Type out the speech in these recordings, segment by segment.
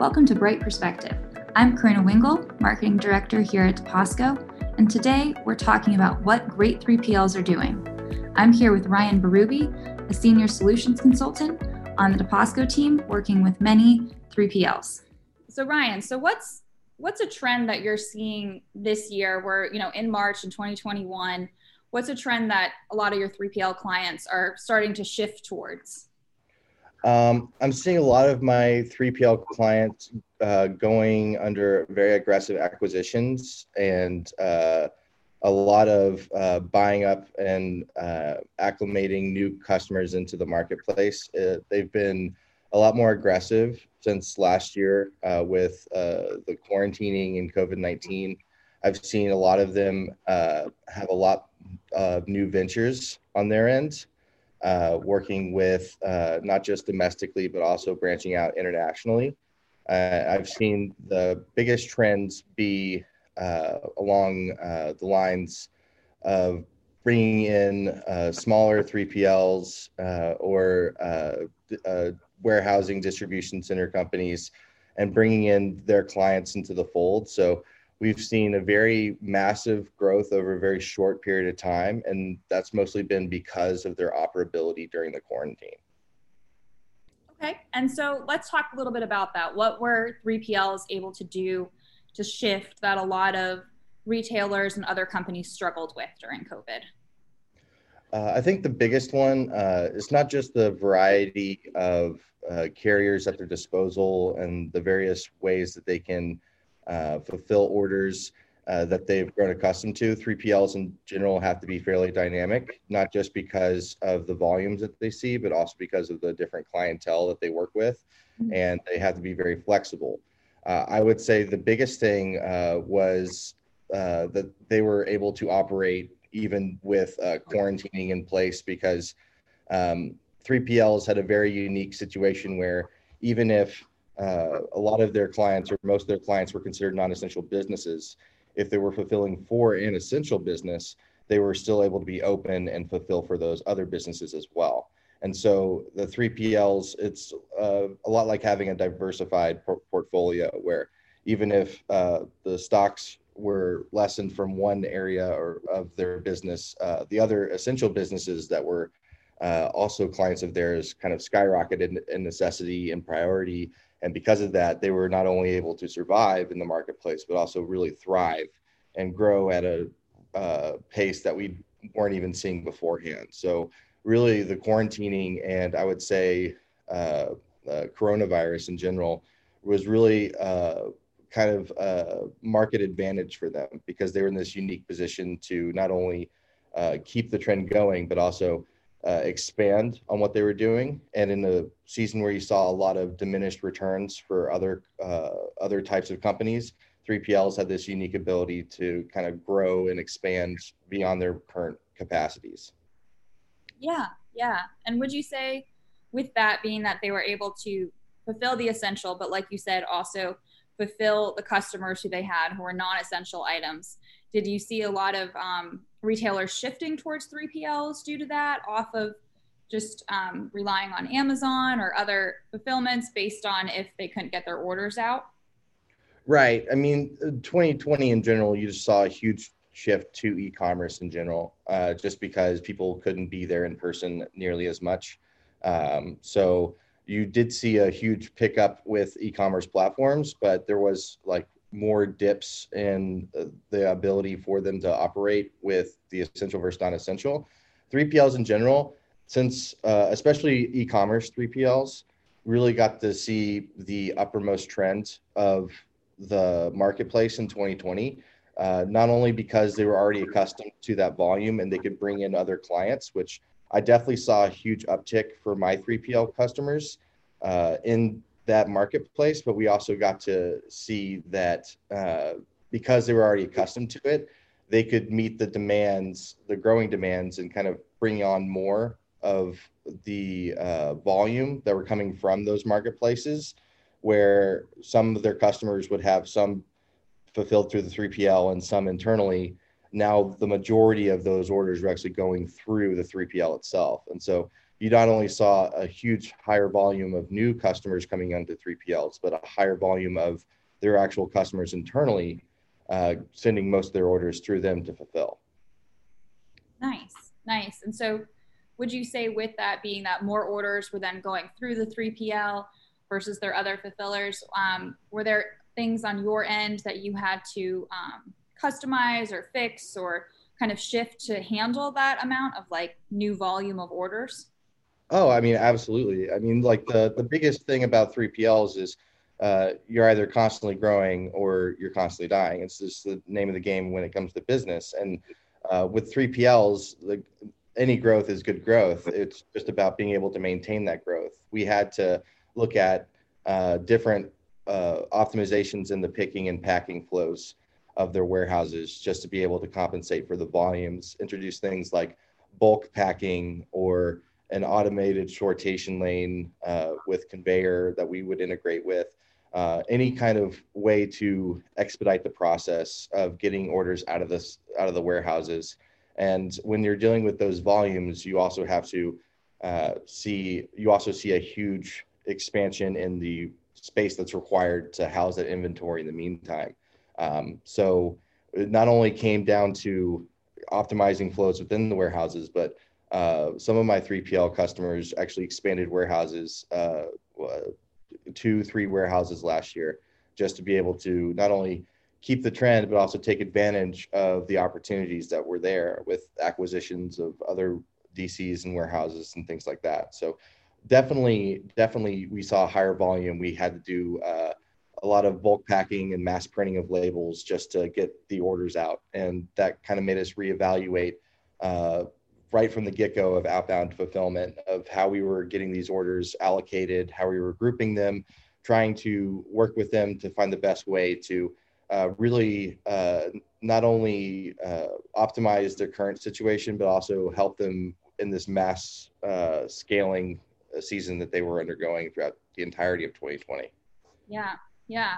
Welcome to Bright Perspective. I'm Karina Wingle, Marketing Director here at Deposco, and today we're talking about what great 3PLs are doing. I'm here with Ryan Berube, a Senior Solutions Consultant on the Deposco team, working with many 3PLs. So Ryan, so what's what's a trend that you're seeing this year where, you know, in March in 2021, what's a trend that a lot of your 3PL clients are starting to shift towards? Um, I'm seeing a lot of my 3PL clients uh, going under very aggressive acquisitions and uh, a lot of uh, buying up and uh, acclimating new customers into the marketplace. Uh, they've been a lot more aggressive since last year uh, with the quarantining and COVID 19. I've seen a lot of them have a lot of new ventures on their end uh, working with uh, not just domestically, but also branching out internationally. Uh, I've seen the biggest trends be uh, along uh, the lines of bringing in uh, smaller 3PLs or warehousing distribution center companies and bringing in their clients into the fold. So we've seen a very massive growth over a very short period of time, and that's mostly been because of their operability during the quarantine. Okay, and so let's talk a little bit about that. What were 3PLs able to do to shift that a lot of retailers and other companies struggled with during COVID? Uh, I think the biggest one uh, is not just the variety of uh, carriers at their disposal and the various ways that they can fulfill orders uh, that they've grown accustomed to. 3PLs in general have to be fairly dynamic, not just because of the volumes that they see, but also because of the different clientele that they work with. Mm-hmm. And they have to be very flexible. Uh, I would say the biggest thing uh, was uh, that they were able to operate even with uh, quarantining in place because um, 3PLs had a very unique situation where even if uh, a lot of their clients or most of their clients were considered non-essential businesses. If they were fulfilling for an essential business, they were still able to be open and fulfill for those other businesses as well. And so the 3PLs, it's uh, a lot like having a diversified por- portfolio where even if uh, the stocks were lessened from one area or of their business, uh, the other essential businesses that were uh, also clients of theirs kind of skyrocketed in, in necessity and priority and because of that, they were not only able to survive in the marketplace, but also really thrive and grow at a uh, pace that we weren't even seeing beforehand. So, really, the quarantining and I would say uh, uh, coronavirus in general was really uh, kind of a market advantage for them because they were in this unique position to not only uh, keep the trend going, but also uh, expand on what they were doing. And in the season where you saw a lot of diminished returns for other uh, other types of companies, 3PLs had this unique ability to kind of grow and expand beyond their current capacities. Yeah, yeah. And would you say, with that being that they were able to fulfill the essential, but like you said, also fulfill the customers who they had who were non-essential items? Did you see a lot of um, retailers shifting towards 3PLs due to that, off of just um, relying on Amazon or other fulfillments based on if they couldn't get their orders out? Right. I mean, 2020 in general, you just saw a huge shift to e-commerce in general, uh, just because people couldn't be there in person nearly as much. Um, so you did see a huge pickup with e-commerce platforms, but there was like more dips in the ability for them to operate with the essential versus non-essential. 3PLs in general, since uh, especially e-commerce 3PLs, really got to see the uppermost trend of the marketplace in 2020. Uh, not only because they were already accustomed to that volume and they could bring in other clients, which I definitely saw a huge uptick for my 3PL customers uh, in that marketplace, but we also got to see that uh, because they were already accustomed to it, they could meet the demands, the growing demands, and kind of bring on more of the uh, volume that were coming from those marketplaces, where some of their customers would have some fulfilled through the 3PL and some internally. Now, the majority of those orders are actually going through the 3PL itself. And so you not only saw a huge higher volume of new customers coming onto 3PLs, but a higher volume of their actual customers internally uh, sending most of their orders through them to fulfill. Nice, nice. And so, would you say with that being that more orders were then going through the 3PL versus their other fulfillers, um, were there things on your end that you had to um, customize or fix or kind of shift to handle that amount of like new volume of orders? Oh, I mean, absolutely. I mean, like the the biggest thing about 3PLs is uh, you're either constantly growing or you're constantly dying. It's just the name of the game when it comes to business. And uh, with 3PLs, the, any growth is good growth. It's just about being able to maintain that growth. We had to look at uh, different uh, optimizations in the picking and packing flows of their warehouses just to be able to compensate for the volumes. Introduce things like bulk packing or an automated sortation lane uh, with conveyor that we would integrate with. Uh, any kind of way to expedite the process of getting orders out of this out of the warehouses. And when you're dealing with those volumes, you also have to uh, see you also see a huge expansion in the space that's required to house that inventory in the meantime. Um, so it not only came down to optimizing flows within the warehouses, but uh, some of my 3PL customers actually expanded warehouses, uh, two, three warehouses last year, just to be able to not only keep the trend, but also take advantage of the opportunities that were there with acquisitions of other DCs and warehouses and things like that. So definitely, definitely, we saw higher volume. We had to do uh, a lot of bulk packing and mass printing of labels just to get the orders out, and that kind of made us reevaluate uh, right from the get-go of outbound fulfillment of how we were getting these orders allocated how we were grouping them trying to work with them to find the best way to uh, really uh, not only uh, optimize their current situation but also help them in this mass uh, scaling uh, season that they were undergoing throughout the entirety of 2020 yeah yeah.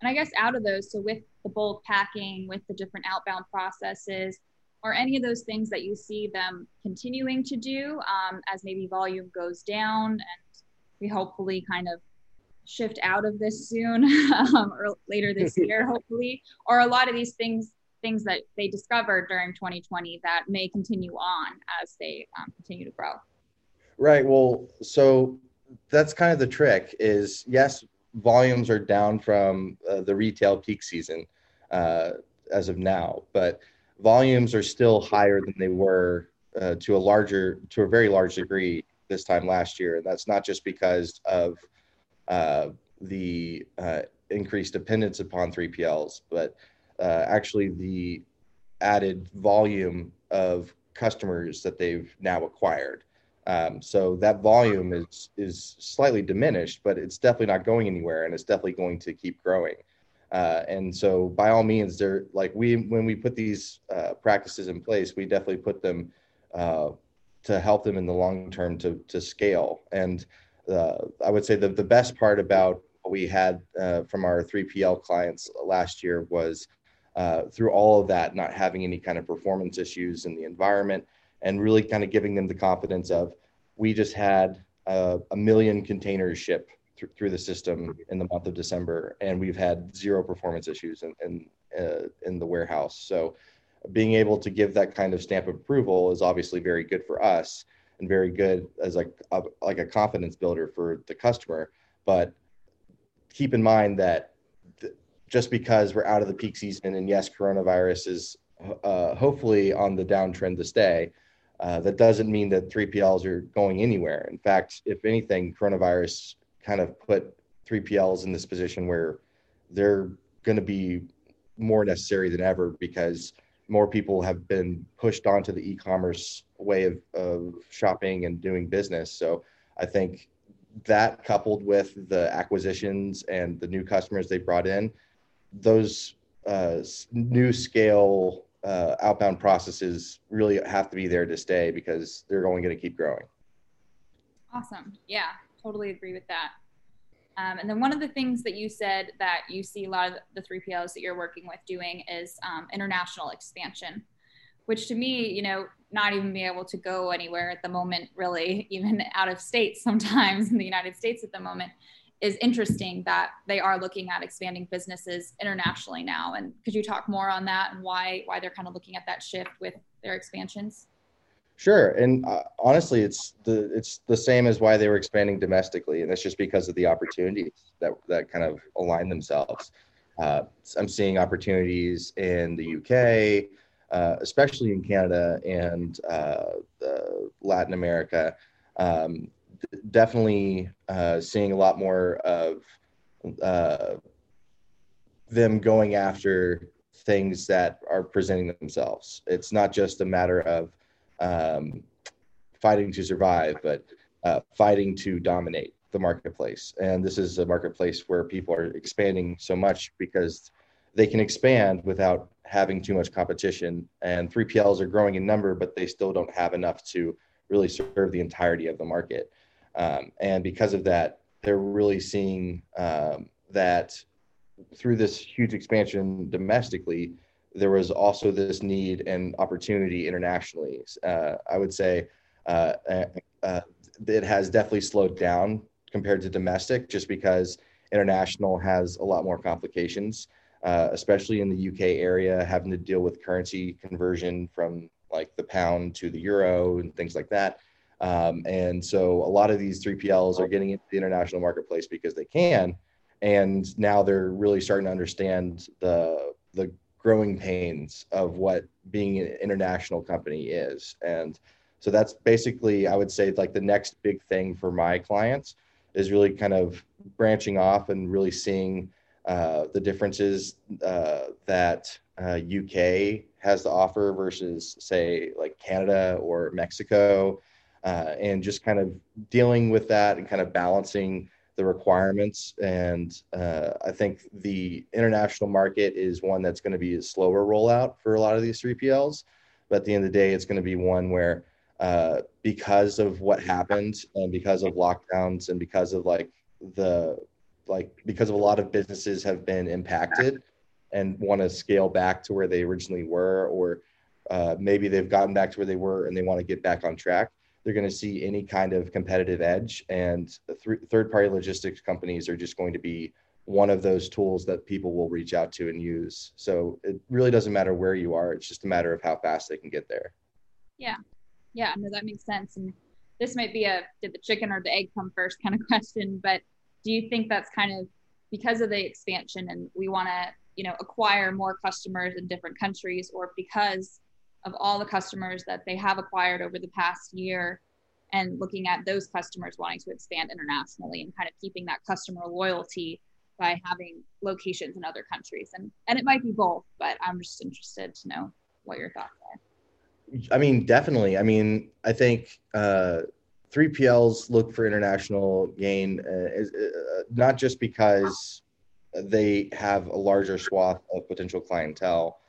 And i guess out of those so with the bulk packing with the different outbound processes are any of those things that you see them continuing to do um, as maybe volume goes down and we hopefully kind of shift out of this soon um, or later this year hopefully or a lot of these things things that they discovered during 2020 that may continue on as they um, continue to grow. Right well so that's kind of the trick is yes volumes are down from uh, the retail peak season uh, as of now but volumes are still higher than they were uh, to a larger, to a very large degree this time last year. And that's not just because of uh, the uh, increased dependence upon 3PLs, but uh, actually the added volume of customers that they've now acquired. Um, so that volume is is slightly diminished, but it's definitely not going anywhere, and it's definitely going to keep growing. Uh, and so by all means, they're like we when we put these uh, practices in place, we definitely put them uh, to help them in the long term to to scale. And uh, I would say the the best part about what we had uh, from our 3PL clients last year was uh, through all of that, not having any kind of performance issues in the environment, and really kind of giving them the confidence of we just had a million containers ship th- through the system in the month of December, and we've had zero performance issues in in, uh, in the warehouse. So, being able to give that kind of stamp of approval is obviously very good for us and very good as like a, like a confidence builder for the customer. But keep in mind that th- just because we're out of the peak season, and yes, coronavirus is uh, hopefully on the downtrend to stay. Uh, that doesn't mean that 3PLs are going anywhere. In fact, if anything, coronavirus kind of put 3PLs in this position where they're going to be more necessary than ever because more people have been pushed onto the e-commerce way of, of shopping and doing business. So I think that coupled with the acquisitions and the new customers they brought in, those uh, new scale uh, outbound processes really have to be there to stay because they're only going to keep growing. Awesome. Yeah totally agree with that. Um, and then one of the things that you said that you see a lot of the 3PLs that you're working with doing is um, international expansion, which to me, you know, not even be able to go anywhere at the moment, really, even out of state sometimes in the United States at the moment, is interesting that they are looking at expanding businesses internationally now. And could you talk more on that and why why they're kind of looking at that shift with their expansions? Sure, and uh, honestly, it's the it's the same as why they were expanding domestically, and that's just because of the opportunities that that kind of align themselves. Uh, I'm seeing opportunities in the UK, uh, especially in Canada and uh, Latin America. Um, definitely uh, seeing a lot more of uh, them going after things that are presenting themselves. It's not just a matter of um, fighting to survive, but uh, fighting to dominate the marketplace. And this is a marketplace where people are expanding so much because they can expand without having too much competition. And 3PLs are growing in number, but they still don't have enough to really serve the entirety of the market. Um, and because of that, they're really seeing um, that through this huge expansion domestically, there was also this need and opportunity internationally. Uh, I would say uh, uh, uh it has definitely slowed down compared to domestic just because international has a lot more complications, uh, especially in the UK area, having to deal with currency conversion from like the pound to the euro and things like that. Um, and so a lot of these 3PLs are getting into the international marketplace because they can. And now they're really starting to understand the, the growing pains of what being an international company is. And so that's basically, I would say, like the next big thing for my clients is really kind of branching off and really seeing uh, the differences uh, that uh, UK has to offer versus, say, like Canada or Mexico uh, and just kind of dealing with that and kind of balancing the requirements. And uh, I think the international market is one that's going to be a slower rollout for a lot of these 3PLs. But at the end of the day, it's going to be one where uh, because of what happened and because of lockdowns and because of like the like because of a lot of businesses have been impacted and want to scale back to where they originally were or uh, maybe they've gotten back to where they were and they want to get back on track they're going to see any kind of competitive edge. And th- third party logistics companies are just going to be one of those tools that people will reach out to and use. So it really doesn't matter where you are, it's just a matter of how fast they can get there. Yeah. Yeah. No, that makes sense. And this might be a did the chicken or the egg come first kind of question, but do you think that's kind of because of the expansion and we want to, you know, acquire more customers in different countries or because of all the customers that they have acquired over the past year and looking at those customers wanting to expand internationally and kind of keeping that customer loyalty by having locations in other countries. And and it might be both but i'm just interested to know what your thoughts are. I mean definitely. I mean i think uh 3pls look for international gain uh, uh, not just because they have a larger swath of potential clientele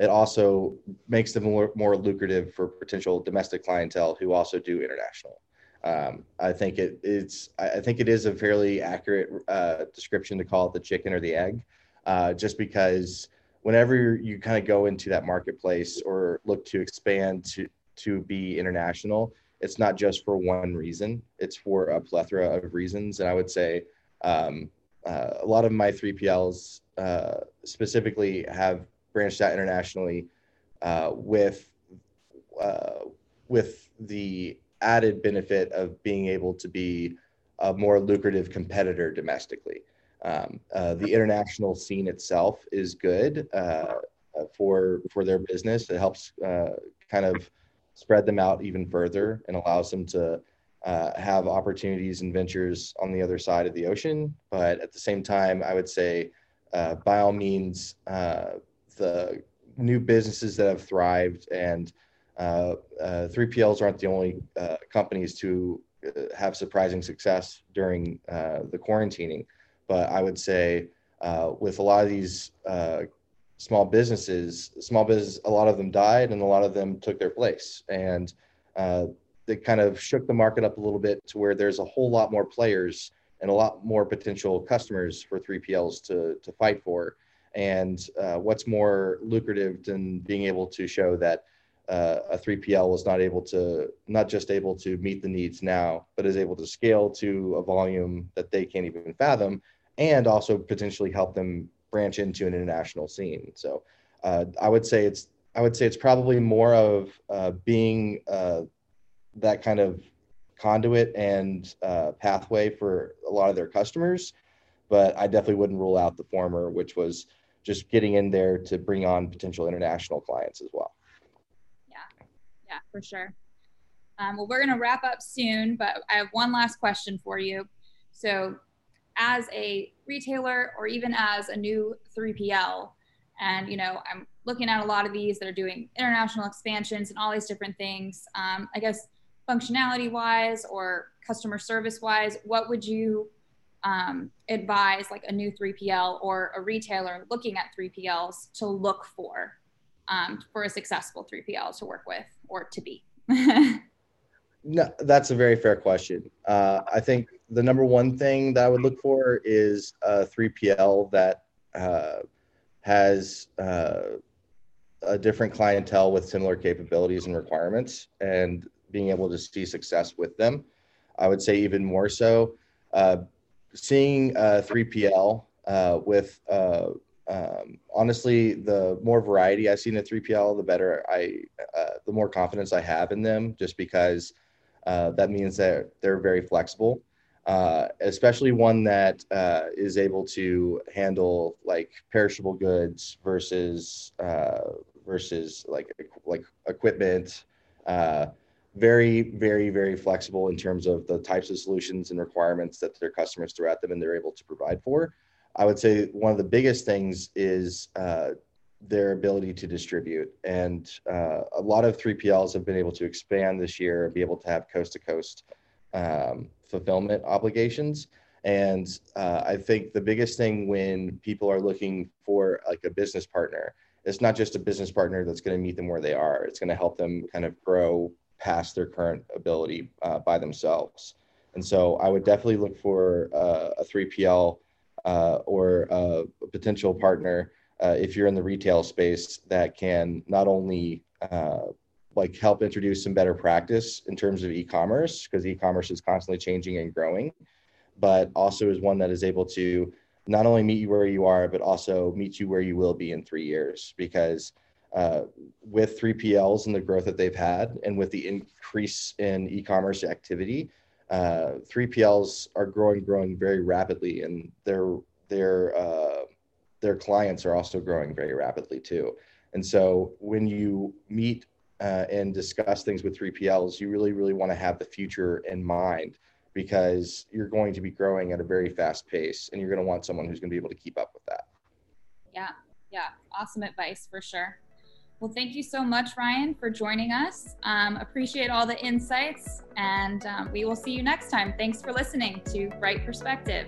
it also makes them more, more lucrative for potential domestic clientele who also do international. Um, I think it, it's I think it is a fairly accurate uh, description to call it the chicken or the egg, uh, just because whenever you kind of go into that marketplace or look to expand to to be international, it's not just for one reason; it's for a plethora of reasons. And I would say um, uh, a lot of my 3PLs uh, specifically have branched out internationally uh, with uh, with the added benefit of being able to be a more lucrative competitor domestically. Um, uh, the international scene itself is good uh, for for their business. It helps uh, kind of spread them out even further and allows them to uh, have opportunities and ventures on the other side of the ocean. But at the same time, I would say, by all means, the new businesses that have thrived and uh, uh, 3PLs aren't the only uh, companies to uh, have surprising success during uh, the quarantining. But I would say uh, with a lot of these small businesses, small business, a lot of them died and a lot of them took their place. And they kind of shook the market up a little bit to where there's a whole lot more players and a lot more potential customers for 3PLs to, to fight for. And uh, what's more lucrative than being able to show that uh, a 3PL was not able to, not just able to meet the needs now, but is able to scale to a volume that they can't even fathom, and also potentially help them branch into an international scene. So uh, I would say it's I would say it's probably more of uh, being uh, that kind of conduit and uh, pathway for a lot of their customers. But I definitely wouldn't rule out the former, which was just getting in there to bring on potential international clients as well. Yeah, yeah, for sure. Um, well, we're going to wrap up soon, but I have one last question for you. So, as a retailer or even as a new 3PL, and you know, I'm looking at a lot of these that are doing international expansions and all these different things. Um, I guess functionality wise or customer service wise, what would you um, advise like a new 3PL or a retailer looking at 3PLs to look for um, for a successful 3PL to work with or to be? no, that's a very fair question. Uh, I think the number one thing that I would look for is a 3PL that uh, has uh, a different clientele with similar capabilities and requirements and being able to see success with them. I would say even more so. Seeing uh, 3PL uh, with uh, um, honestly, the more variety I see in a 3PL, the better I, uh, the more confidence I have in them, just because uh, that means that they're very flexible. Especially one that is able to handle like perishable goods versus versus like like equipment. Very, very, very flexible in terms of the types of solutions and requirements that their customers throw at them and they're able to provide for. I would say one of the biggest things is uh, their ability to distribute. And uh, a lot of 3PLs have been able to expand this year and be able to have coast to coast fulfillment obligations. And uh, I think the biggest thing when people are looking for like a business partner, it's not just a business partner that's going to meet them where they are. It's going to help them kind of grow past their current ability uh, by themselves. And so I would definitely look for uh, a 3PL uh, or a potential partner uh, if you're in the retail space that can not only uh, like help introduce some better practice in terms of e-commerce because e-commerce is constantly changing and growing but also is one that is able to not only meet you where you are but also meet you where you will be in three years because uh, with 3pls and the growth that they've had and with the increase in e-commerce activity uh, 3pls are growing growing very rapidly and their their uh, their clients are also growing very rapidly too and so when you meet uh, and discuss things with 3PLs, you really, really want to have the future in mind because you're going to be growing at a very fast pace and you're going to want someone who's going to be able to keep up with that. Yeah, yeah, awesome advice for sure. Well, thank you so much, Ryan, for joining us. Um, appreciate all the insights, and um, we will see you next time. Thanks for listening to Bright Perspective.